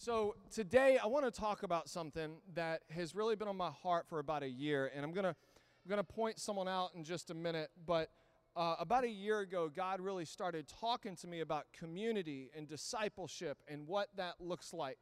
So, today I want to talk about something that has really been on my heart for about a year, and I'm going to I'm going to point someone out in just a minute, but uh, about a year ago, God really started talking to me about community and discipleship and what that looks like.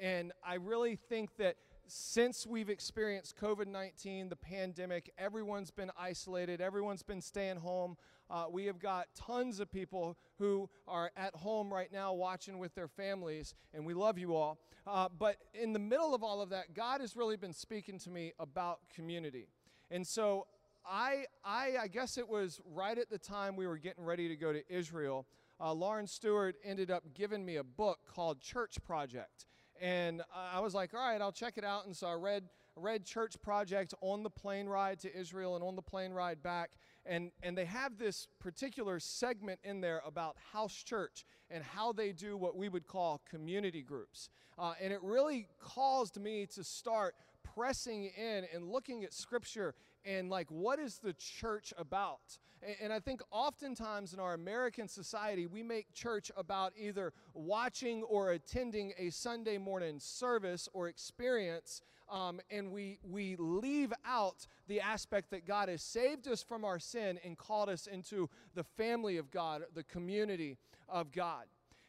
And I really think that since we've experienced COVID 19, the pandemic, everyone's been isolated, everyone's been staying home. Uh, we have got tons of people who are at home right now watching with their families, and we love you all. Uh, but in the middle of all of that, God has really been speaking to me about community. And so I, I, I guess it was right at the time we were getting ready to go to Israel. Uh, Lauren Stewart ended up giving me a book called Church Project. And I was like, all right, I'll check it out. And so I read, read Church Project on the plane ride to Israel and on the plane ride back. And, and they have this particular segment in there about house church and how they do what we would call community groups. Uh, and it really caused me to start pressing in and looking at scripture and like what is the church about and, and, i think oftentimes in our american society we make church about either watching or attending a sunday morning service or experience um, and we we leave out the aspect that god has saved us from our sin and called us into the family of god the community of god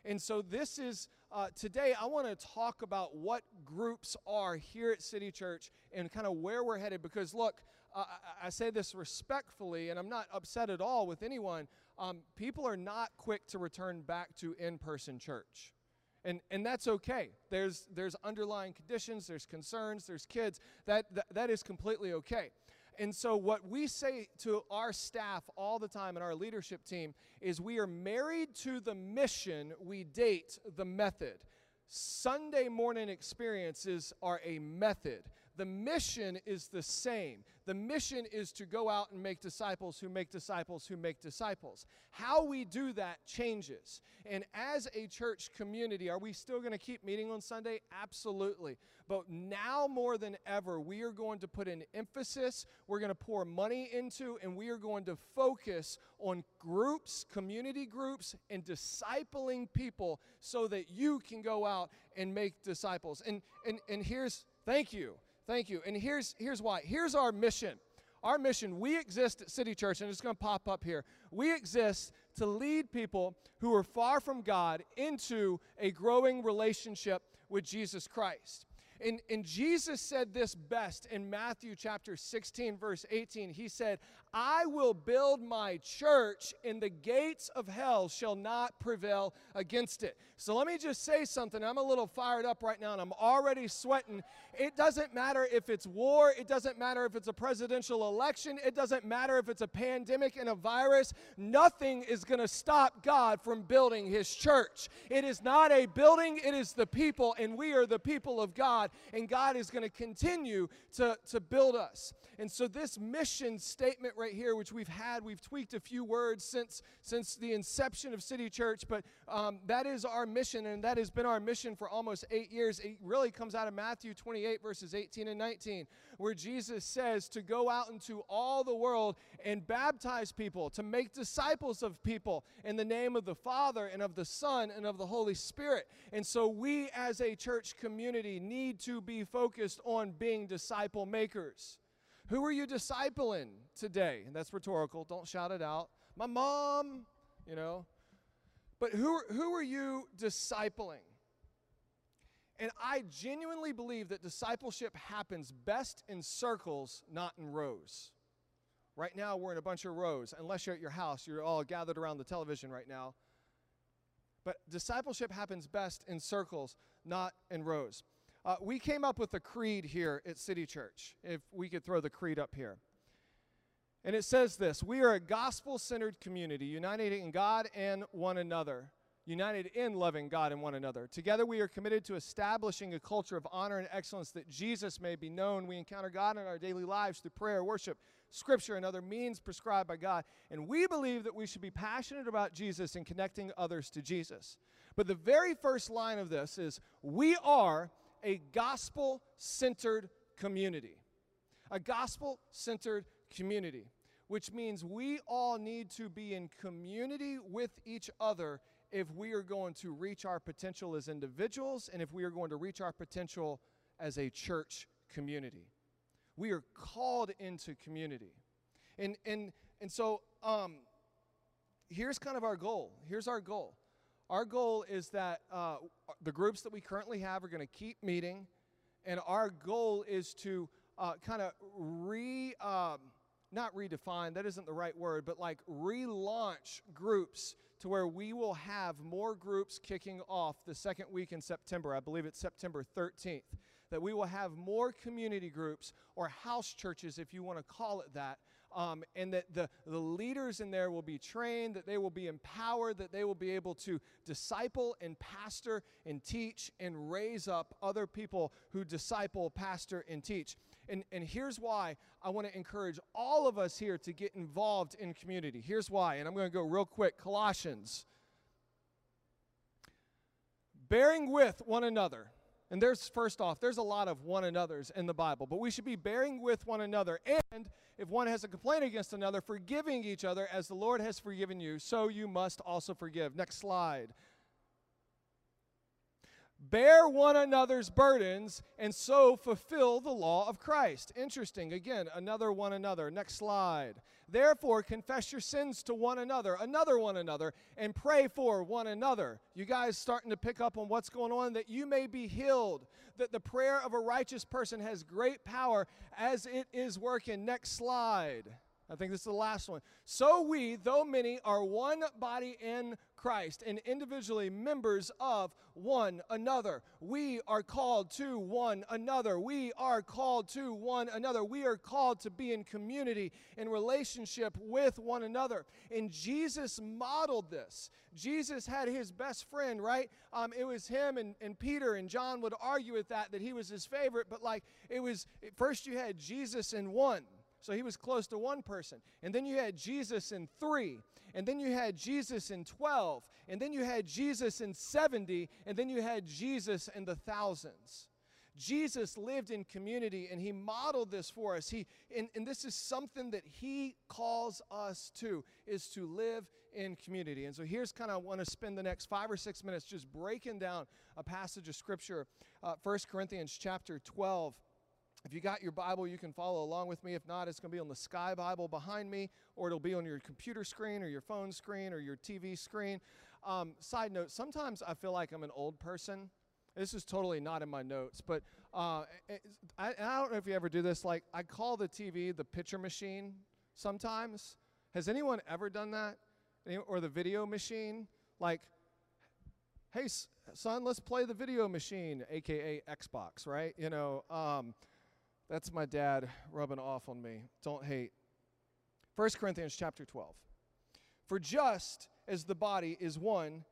and so, this is uh, today, I want to talk about what groups are here at City Church and kind of where we're headed. Because, look, uh, I, say this respectfully, and I'm not upset at all with anyone. Um, people are not quick to return back to in person church. And, and that's okay. There's, there's underlying conditions, there's concerns, there's kids. That, that, that is completely okay. And so, what we say to our staff all the time and our leadership team is we are married to the mission, we date the method. Sunday morning experiences are a method. The mission is the same. The mission is to go out and make disciples who make disciples who make disciples. How we do that changes. And as a church community, are we still going to keep meeting on Sunday? Absolutely. But now more than ever, we are going to put an emphasis, we're going to pour money into, and we are going to focus on groups, community groups, and discipling people so that you can go out and make disciples. And, and, and here's, thank you. Thank you. And here's, here's why. Here's our mission. Our mission, we exist at City Church, and it's going to pop up here. We exist to lead people who are far from God into a growing relationship with Jesus Christ. And, and Jesus said this best in Matthew chapter 16, verse 18. He said, I will build my church, and the gates of hell shall not prevail against it. So let me just say something. I'm a little fired up right now, and I'm already sweating. It doesn't matter if it's war, it doesn't matter if it's a presidential election, it doesn't matter if it's a pandemic and a virus. Nothing is going to stop God from building his church. It is not a building, it is the people, and we are the people of God, and God is going to continue to, to build us. And so, this mission statement right here, which we've had, we've tweaked a few words since, since the inception of City Church, but um, that is our mission, and that has been our mission for almost eight years. It really comes out of Matthew 28, verses 18 and 19, where Jesus says to go out into all the world and baptize people, to make disciples of people in the name of the Father and of the Son and of the Holy Spirit. And so, we as a church community need to be focused on being disciple makers. Who are you discipling today? And that's rhetorical. Don't shout it out. My mom, you know. But who, who are you discipling? And I genuinely believe that discipleship happens best in circles, not in rows. Right now, we're in a bunch of rows. Unless you're at your house, you're all gathered around the television right now. But discipleship happens best in circles, not in rows. Uh, we came up with a creed here at City Church, if we could throw the creed up here. And it says this We are a gospel centered community, united in God and one another, united in loving God and one another. Together, we are committed to establishing a culture of honor and excellence that Jesus may be known. We encounter God in our daily lives through prayer, worship, scripture, and other means prescribed by God. And we believe that we should be passionate about Jesus and connecting others to Jesus. But the very first line of this is We are a gospel centered community. A gospel centered community, which means we all need to be in community with each other if we are going to reach our potential as individuals and if we are going to reach our potential as a church community. We are called into community. And, and, and so um, here's kind of our goal. Here's our goal. Our goal is that uh, the groups that we currently have are going to keep meeting, and our goal is to uh, kind of re, um, not redefine, that isn't the right word, but like relaunch groups to where we will have more groups kicking off the second week in September. I believe it's September 13th. That we will have more community groups or house churches, if you want to call it that, um, and that the, the leaders in there will be trained, that they will be empowered, that they will be able to disciple and pastor and teach and raise up other people who disciple, pastor, and teach. And, and here's why I want to encourage all of us here to get involved in community. Here's why, and I'm going to go real quick Colossians. Bearing with one another and there's, first off, there's a lot of one another's in the Bible, but we should be bearing with one another. And if one has a complaint against another, forgiving each other as the Lord has forgiven you, so you must also forgive. Next slide. Bear one another's burdens and so fulfill the law of Christ. Interesting. Again, another one another. Next slide. Therefore, confess your sins to one another, another one another, and pray for one another. You guys starting to pick up on what's going on that you may be healed, that the prayer of a righteous person has great power as it is working. Next slide. I think this is the last one. So we, though many, are one body in Christ and individually members of one another. We are called to one another. We are called to one another. We are called to be in community, in relationship with one another. And Jesus modeled this. Jesus had his best friend, right? Um, it was him and, and Peter, and John would argue with that, that he was his favorite, but like it was, first you had Jesus in one so he was close to one person. And then you had Jesus in three. And then you had Jesus in 12. And then you had Jesus in 70. And then you had Jesus in the thousands. Jesus lived in community and he modeled this for us. He, and, and this is something that he calls us to, is to live in community. And so here's kind of, I want to spend the next five or six minutes just breaking down a passage of scripture, uh, 1 Corinthians chapter 12 if you got your Bible, you can follow along with me. If not, it's going to be on the Sky Bible behind me, or it'll be on your computer screen, or your phone screen, or your TV screen. Um, side note sometimes I feel like I'm an old person. This is totally not in my notes, but uh, I, I don't know if you ever do this. Like, I call the TV the picture machine sometimes. Has anyone ever done that? Or the video machine? Like, hey, son, let's play the video machine, aka Xbox, right? You know, um, that's my dad rubbing off on me. Don't hate. 1 Corinthians chapter 12. For just as the body is one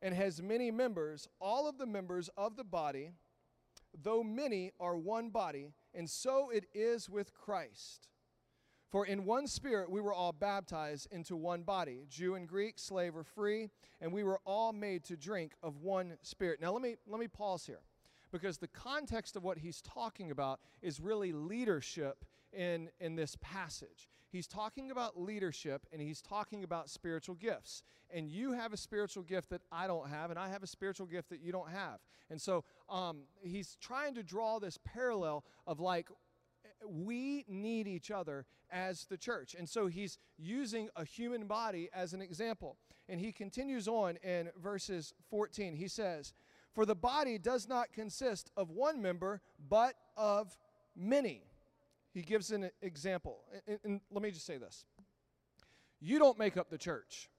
and has many members, all of the members of the body, though many, are one body, and so it is with Christ. For in one spirit we were all baptized into one body, Jew and Greek, slave or free, and we were all made to drink of one spirit. Now let me let me pause here because the context of what he's talking about is really leadership in, in this passage. He's talking about leadership and he's talking about spiritual gifts. And you have a spiritual gift that I don't have, and I have a spiritual gift that you don't have. And so um, he's trying to draw this parallel of like, we need each other as the church. And so he's using a human body as an example. And he continues on in verses 14. He says, for the body does not consist of one member, but of many. He gives an example. And, and, let me just say this You don't make up the church,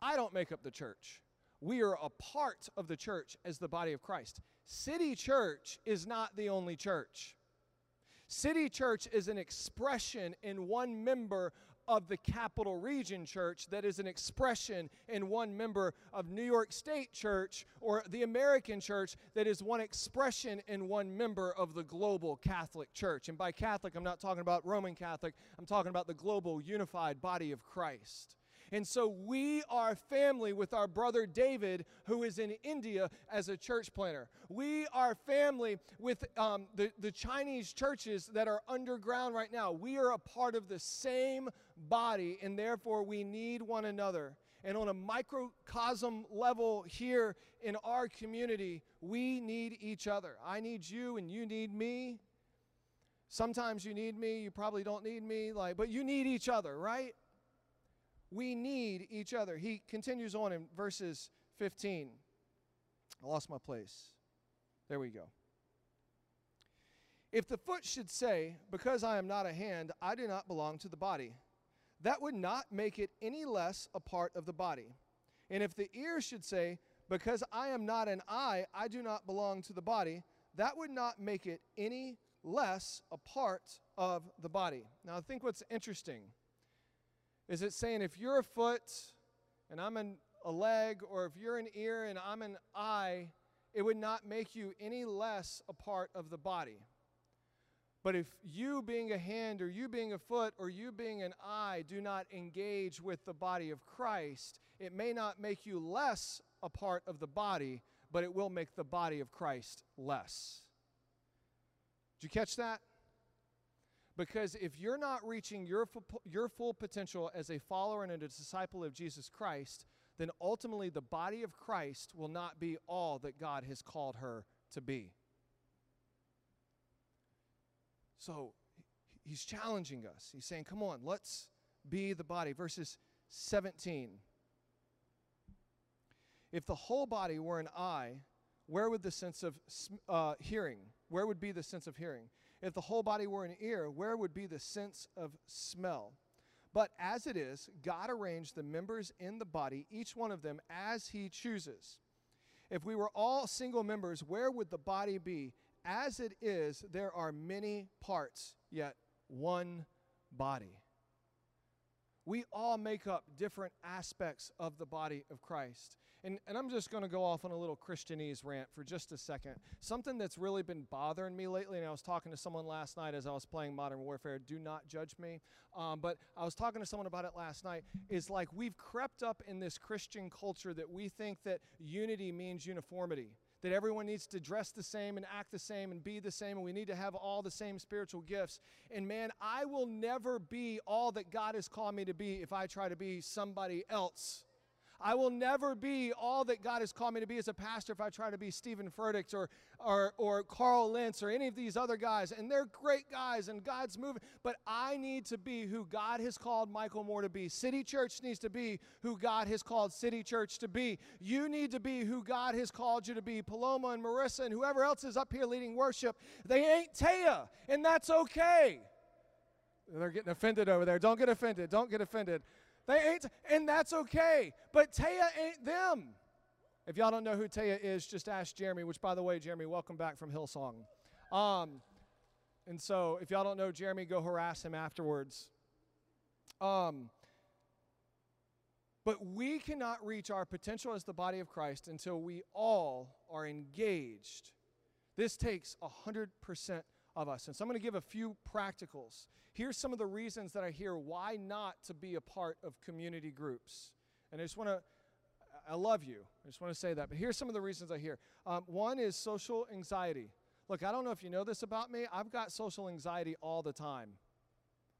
I don't make up the church. We are a part of the church as the body of Christ. City Church is not the only church. City Church is an expression in one member of the Capital Region Church that is an expression in one member of New York State Church or the American Church that is one expression in one member of the global Catholic Church. And by Catholic, I'm not talking about Roman Catholic, I'm talking about the global unified body of Christ. And so we are family with our brother David, who is in India as a church planter. We are family with um, the, the Chinese churches that are underground right now. We are a part of the same body, and therefore we need one another. And on a microcosm level here in our community, we need each other. I need you and you need me. Sometimes you need me, you probably don't need me, like, but you need each other, right? We need each other. He continues on in verses 15. I lost my place. There we go. If the foot should say, Because I am not a hand, I do not belong to the body, that would not make it any less a part of the body. And if the ear should say, Because I am not an eye, I do not belong to the body, that would not make it any less a part of the body. Now, I think what's interesting is it saying if you're a foot and I'm an, a leg, or if you're an ear and I'm an eye, it would not make you any less a part of the body. But if you being a hand, or you being a foot, or you being an eye do not engage with the body of Christ, it may not make you less a part of the body, but it will make the body of Christ less. Did you catch that? Because if you're not reaching your, your full potential as a follower and a disciple of Jesus Christ, then ultimately the body of Christ will not be all that God has called her to be. So he's challenging us. He's saying, come on, let's be the body. Verses 17. If the whole body were an eye, where would the sense of uh, hearing? Where would be the sense of hearing? If the whole body were an ear, where would be the sense of smell? But as it is, God arranged the members in the body, each one of them as he chooses. If we were all single members, where would the body be? As it is, there are many parts, yet one body. We all make up different aspects of the body of Christ. And, and I'm just going to go off on a little Christianese rant for just a second. Something that's really been bothering me lately, and I was talking to someone last night as I was playing Modern Warfare. Do not judge me. Um, but I was talking to someone about it last night. Is like we've crept up in this Christian culture that we think that unity means uniformity that everyone needs to dress the same and act the same and be the same, and we need to have all the same spiritual gifts. And man, I will never be all that God has called me to be if I try to be somebody else. I will never be all that God has called me to be as a pastor if I try to be Steven Furtick or, or, or Carl Lentz or any of these other guys. And they're great guys and God's moving. But I need to be who God has called Michael Moore to be. City Church needs to be who God has called City Church to be. You need to be who God has called you to be. Paloma and Marissa and whoever else is up here leading worship, they ain't Taya, and that's okay. They're getting offended over there. Don't get offended. Don't get offended. They ain't, and that's okay. But Taya ain't them. If y'all don't know who Taya is, just ask Jeremy, which, by the way, Jeremy, welcome back from Hillsong. Um, and so, if y'all don't know Jeremy, go harass him afterwards. Um, but we cannot reach our potential as the body of Christ until we all are engaged. This takes 100% of us. And so I'm going to give a few practicals. Here's some of the reasons that I hear why not to be a part of community groups. And I just want to, I love you. I just want to say that. But here's some of the reasons I hear. Um, one is social anxiety. Look, I don't know if you know this about me. I've got social anxiety all the time.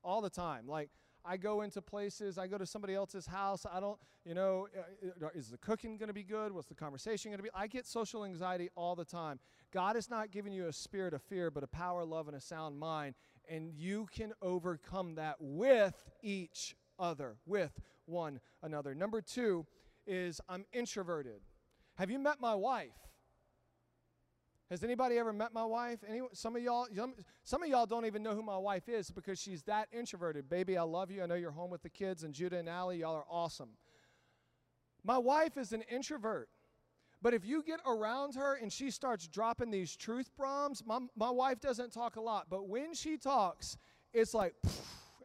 All the time. Like, I go into places, I go to somebody else's house. I don't, you know, uh, uh, is the cooking going to be good? What's the conversation going to be? I get social anxiety all the time. God has not given you a spirit of fear, but a power, love, and a sound mind. And you can overcome that with each other, with one another. Number two is I'm introverted. Have you met my wife? Has anybody ever met my wife? Any, some of y'all, some of y'all don't even know who my wife is because she's that introverted. Baby, I love you. I know you're home with the kids, and Judah and Allie, y'all are awesome. My wife is an introvert. But if you get around her and she starts dropping these truth bombs, my, my wife doesn't talk a lot, but when she talks, it's like,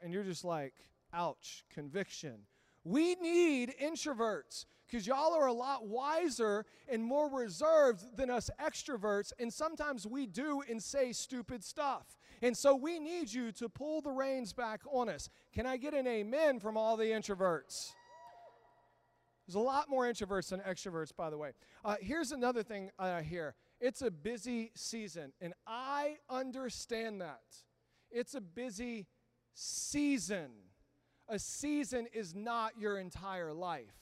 and you're just like, ouch, conviction. We need introverts because y'all are a lot wiser and more reserved than us extroverts, and sometimes we do and say stupid stuff. And so we need you to pull the reins back on us. Can I get an amen from all the introverts? There's a lot more introverts than extroverts, by the way. Uh, here's another thing I hear it's a busy season, and I understand that. It's a busy season. A season is not your entire life.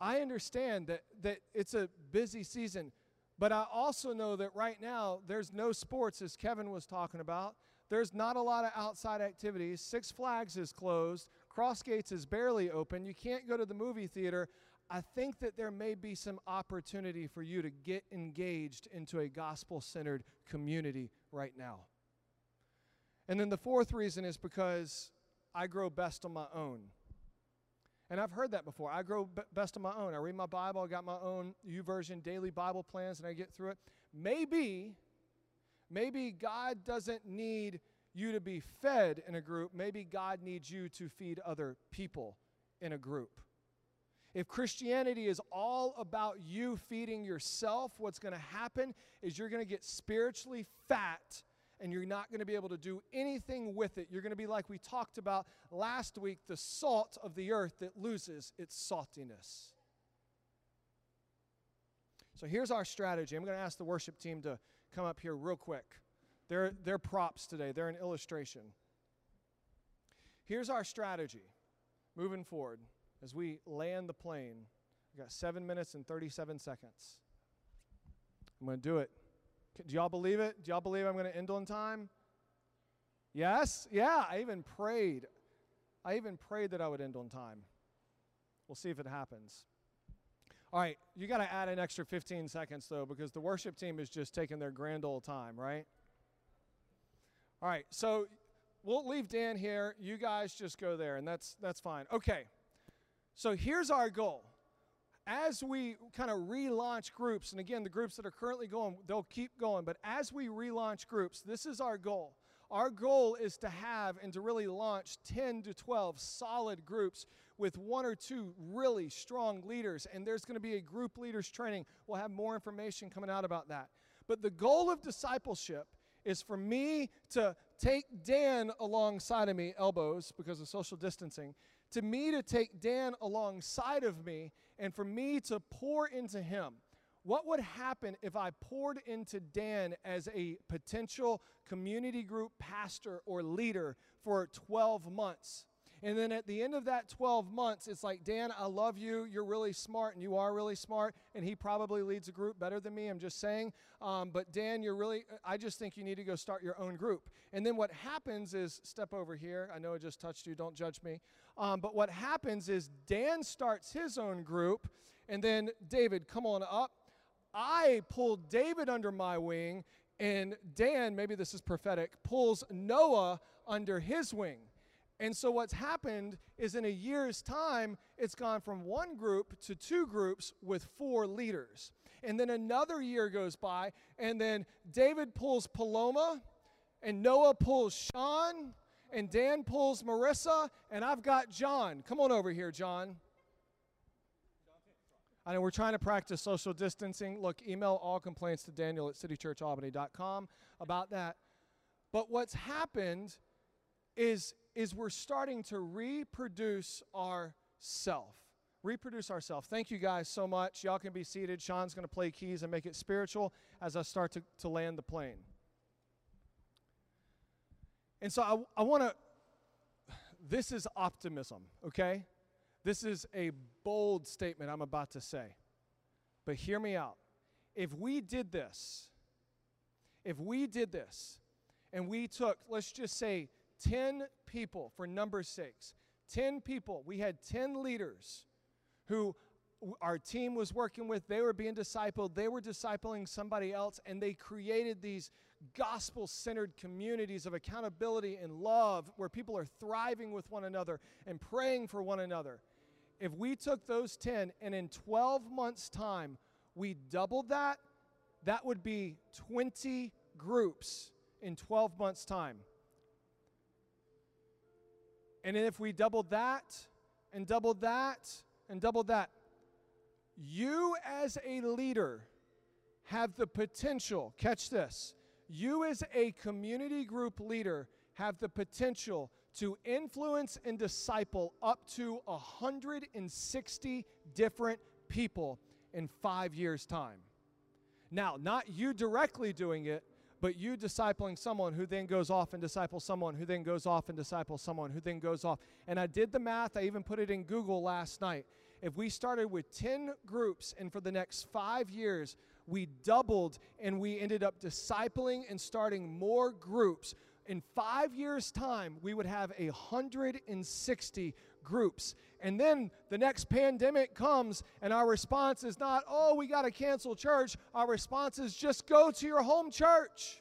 I understand that, that it's a busy season, but I also know that right now there's no sports, as Kevin was talking about. There's not a lot of outside activities. Six Flags is closed. Crossgates is barely open. You can't go to the movie theater. I think that there may be some opportunity for you to get engaged into a gospel centered community right now. And then the fourth reason is because I grow best on my own. And I've heard that before. I grow best on my own. I read my Bible, I got my own YouVersion daily Bible plans, and I get through it. Maybe, maybe God doesn't need you to be fed in a group. Maybe God needs you to feed other people in a group. If Christianity is all about you feeding yourself, what's going to happen is you're going to get spiritually fat and you're not going to be able to do anything with it. You're going to be like we talked about last week the salt of the earth that loses its saltiness. So here's our strategy. I'm going to ask the worship team to come up here real quick. They're, they're props today, they're an illustration. Here's our strategy moving forward as we land the plane. We got seven minutes and 37 seconds. I'm going to do it. Do y'all believe it? Do y'all believe I'm going to end on time? Yes? Yeah, I even prayed. I even prayed that I would end on time. We'll see if it happens. All right, you got to add an extra 15 seconds though, because the worship team is just taking their grand old time, right? All right, so we'll leave Dan here. You guys just go there, and that's that's fine. Okay, so here's our goal as we kind of relaunch groups, and again, the groups that are currently going, they'll keep going, but as we relaunch groups, this is our goal. Our goal is to have and to really launch 10 to 12 solid groups with one or two really strong leaders, and there's going to be a group leaders training. We'll have more information coming out about that. But the goal of discipleship is for me to take Dan alongside of me, elbows because of social distancing, to me to take Dan alongside of me and for me to pour into him. What would happen if I poured into Dan as a potential community group pastor or leader for 12 months? And then at the end of that 12 months, it's like, Dan, I love you. You're really smart, and you are really smart. And he probably leads a group better than me. I'm just saying. Um, but Dan, you're really, I just think you need to go start your own group. And then what happens is, step over here. I know I just touched you. Don't judge me. Um, but what happens is, Dan starts his own group. And then, David, come on up. I pull David under my wing. And Dan, maybe this is prophetic, pulls Noah under his wing. And so what's happened is in a year's time, it's gone from one group to two groups with four leaders. And then another year goes by, and then David pulls Paloma, and Noah pulls Sean, and Dan pulls Marissa, and I've got John. Come on over here, John. I know we're trying to practice social distancing. Look, email all complaints to Daniel at citychurchalbany.com about that. But what's happened is is we're starting to reproduce our self. Reproduce ourselves. Thank you guys so much. Y'all can be seated. Sean's going to play keys and make it spiritual as I start to, to land the plane. And so I, I want to, this is optimism, okay? This is a bold statement I'm about to say. But hear me out. If we did this, if we did this, and we took, let's just say, 10 people, for number six, 10 people. We had 10 leaders who our team was working with. They were being discipled, they were discipling somebody else, and they created these gospel centered communities of accountability and love where people are thriving with one another and praying for one another. If we took those 10 and in 12 months' time we doubled that, that would be 20 groups in 12 months' time. And if we doubled that and doubled that and doubled that, you as a leader have the potential, catch this, you as a community group leader have the potential to influence and disciple up to 160 different people in five years' time. Now, not you directly doing it, but you discipling someone who then goes off and disciples someone who then goes off and disciples someone who then goes off. And I did the math, I even put it in Google last night. if we started with 10 groups and for the next five years, we doubled and we ended up discipling and starting more groups. In five years' time, we would have 160 groups. And then the next pandemic comes, and our response is not, oh, we got to cancel church. Our response is just go to your home church,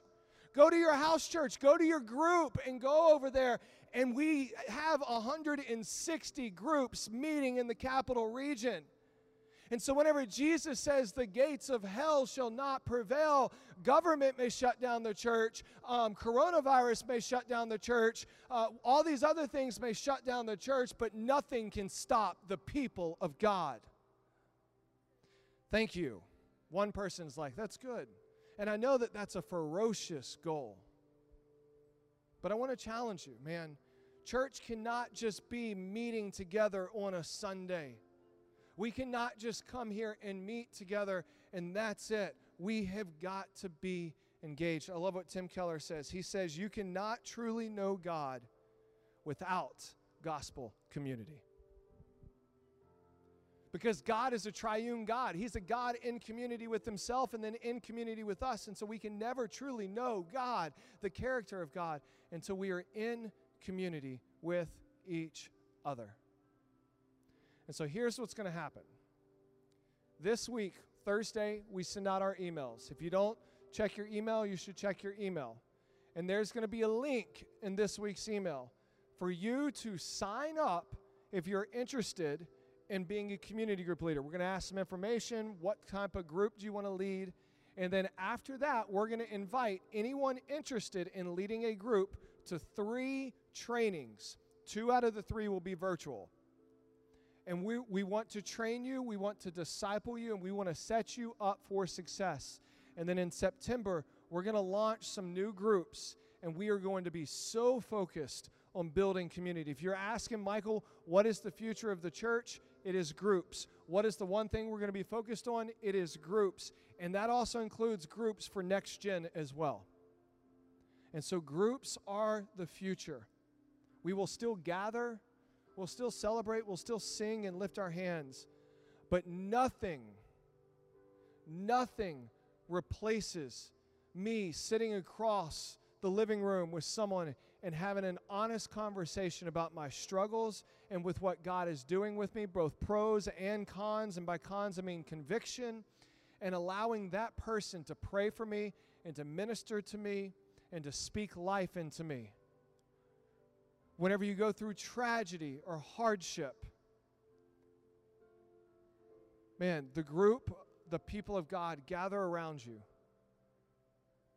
go to your house church, go to your group, and go over there. And we have 160 groups meeting in the capital region. And so, whenever Jesus says the gates of hell shall not prevail, government may shut down the church, um, coronavirus may shut down the church, uh, all these other things may shut down the church, but nothing can stop the people of God. Thank you. One person's like, that's good. And I know that that's a ferocious goal. But I want to challenge you, man. Church cannot just be meeting together on a Sunday. We cannot just come here and meet together and that's it. We have got to be engaged. I love what Tim Keller says. He says, You cannot truly know God without gospel community. Because God is a triune God. He's a God in community with Himself and then in community with us. And so we can never truly know God, the character of God, until we are in community with each other. And so here's what's going to happen. This week, Thursday, we send out our emails. If you don't check your email, you should check your email. And there's going to be a link in this week's email for you to sign up if you're interested in being a community group leader. We're going to ask some information. What type of group do you want to lead? And then after that, we're going to invite anyone interested in leading a group to three trainings. Two out of the three will be virtual. And we, we want to train you, we want to disciple you, and we want to set you up for success. And then in September, we're going to launch some new groups, and we are going to be so focused on building community. If you're asking, Michael, what is the future of the church? It is groups. What is the one thing we're going to be focused on? It is groups. And that also includes groups for next gen as well. And so groups are the future. We will still gather We'll still celebrate, we'll still sing and lift our hands. But nothing, nothing replaces me sitting across the living room with someone and having an honest conversation about my struggles and with what God is doing with me, both pros and cons. And by cons, I mean conviction, and allowing that person to pray for me and to minister to me and to speak life into me whenever you go through tragedy or hardship. Man, the group, the people of God gather around you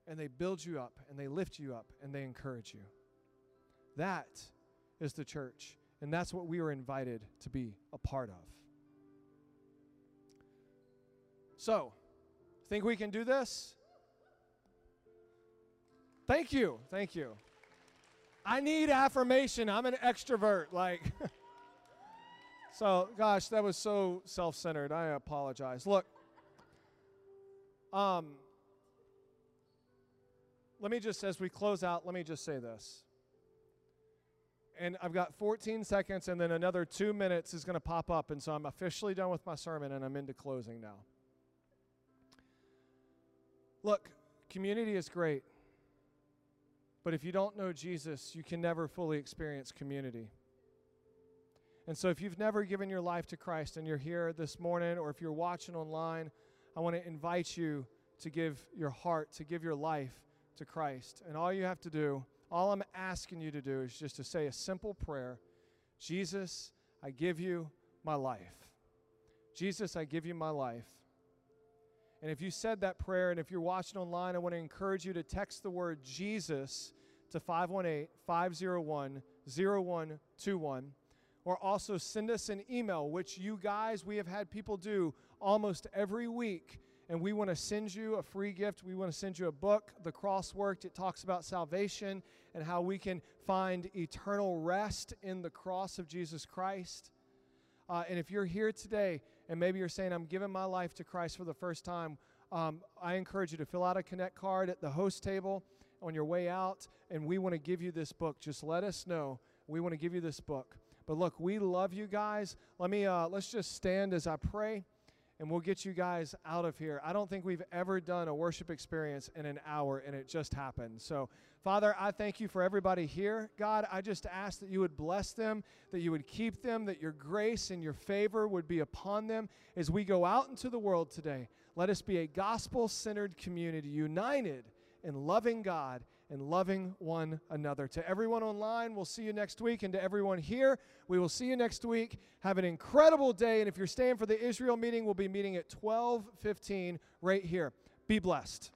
and they build you up and they lift you up and they encourage you. That is the church. And that's what we were invited to be a part of. So, think we can do this? Thank you. Thank you. I need affirmation. I'm an extrovert. Like, so gosh, that was so self centered. I apologize. Look, um, let me just, as we close out, let me just say this. And I've got 14 seconds, and then another two minutes is going to pop up. And so I'm officially done with my sermon, and I'm into closing now. Look, community is great. But if you don't know Jesus, you can never fully experience community. And so, if you've never given your life to Christ and you're here this morning, or if you're watching online, I want to invite you to give your heart, to give your life to Christ. And all you have to do, all I'm asking you to do, is just to say a simple prayer Jesus, I give you my life. Jesus, I give you my life. And if you said that prayer, and if you're watching online, I want to encourage you to text the word Jesus to 518 501 0121. Or also send us an email, which you guys, we have had people do almost every week. And we want to send you a free gift. We want to send you a book, The Cross Worked. It talks about salvation and how we can find eternal rest in the cross of Jesus Christ. Uh, and if you're here today and maybe you're saying, I'm giving my life to Christ for the first time, um, I encourage you to fill out a Connect card at the host table on your way out, and we want to give you this book. Just let us know. We want to give you this book. But look, we love you guys. Let me uh, let's just stand as I pray and we'll get you guys out of here. I don't think we've ever done a worship experience in an hour, and it just happened. So, Father, I thank you for everybody here. God, I just ask that you would bless them, that you would keep them, that your grace and your favor would be upon them as we go out into the world today. Let us be a gospel centered community, united in loving God and loving one another. To everyone online, we'll see you next week. And to everyone here, we will see you next week. Have an incredible day. And if you're staying for the Israel meeting, we'll be meeting at 12:15 right here. Be blessed.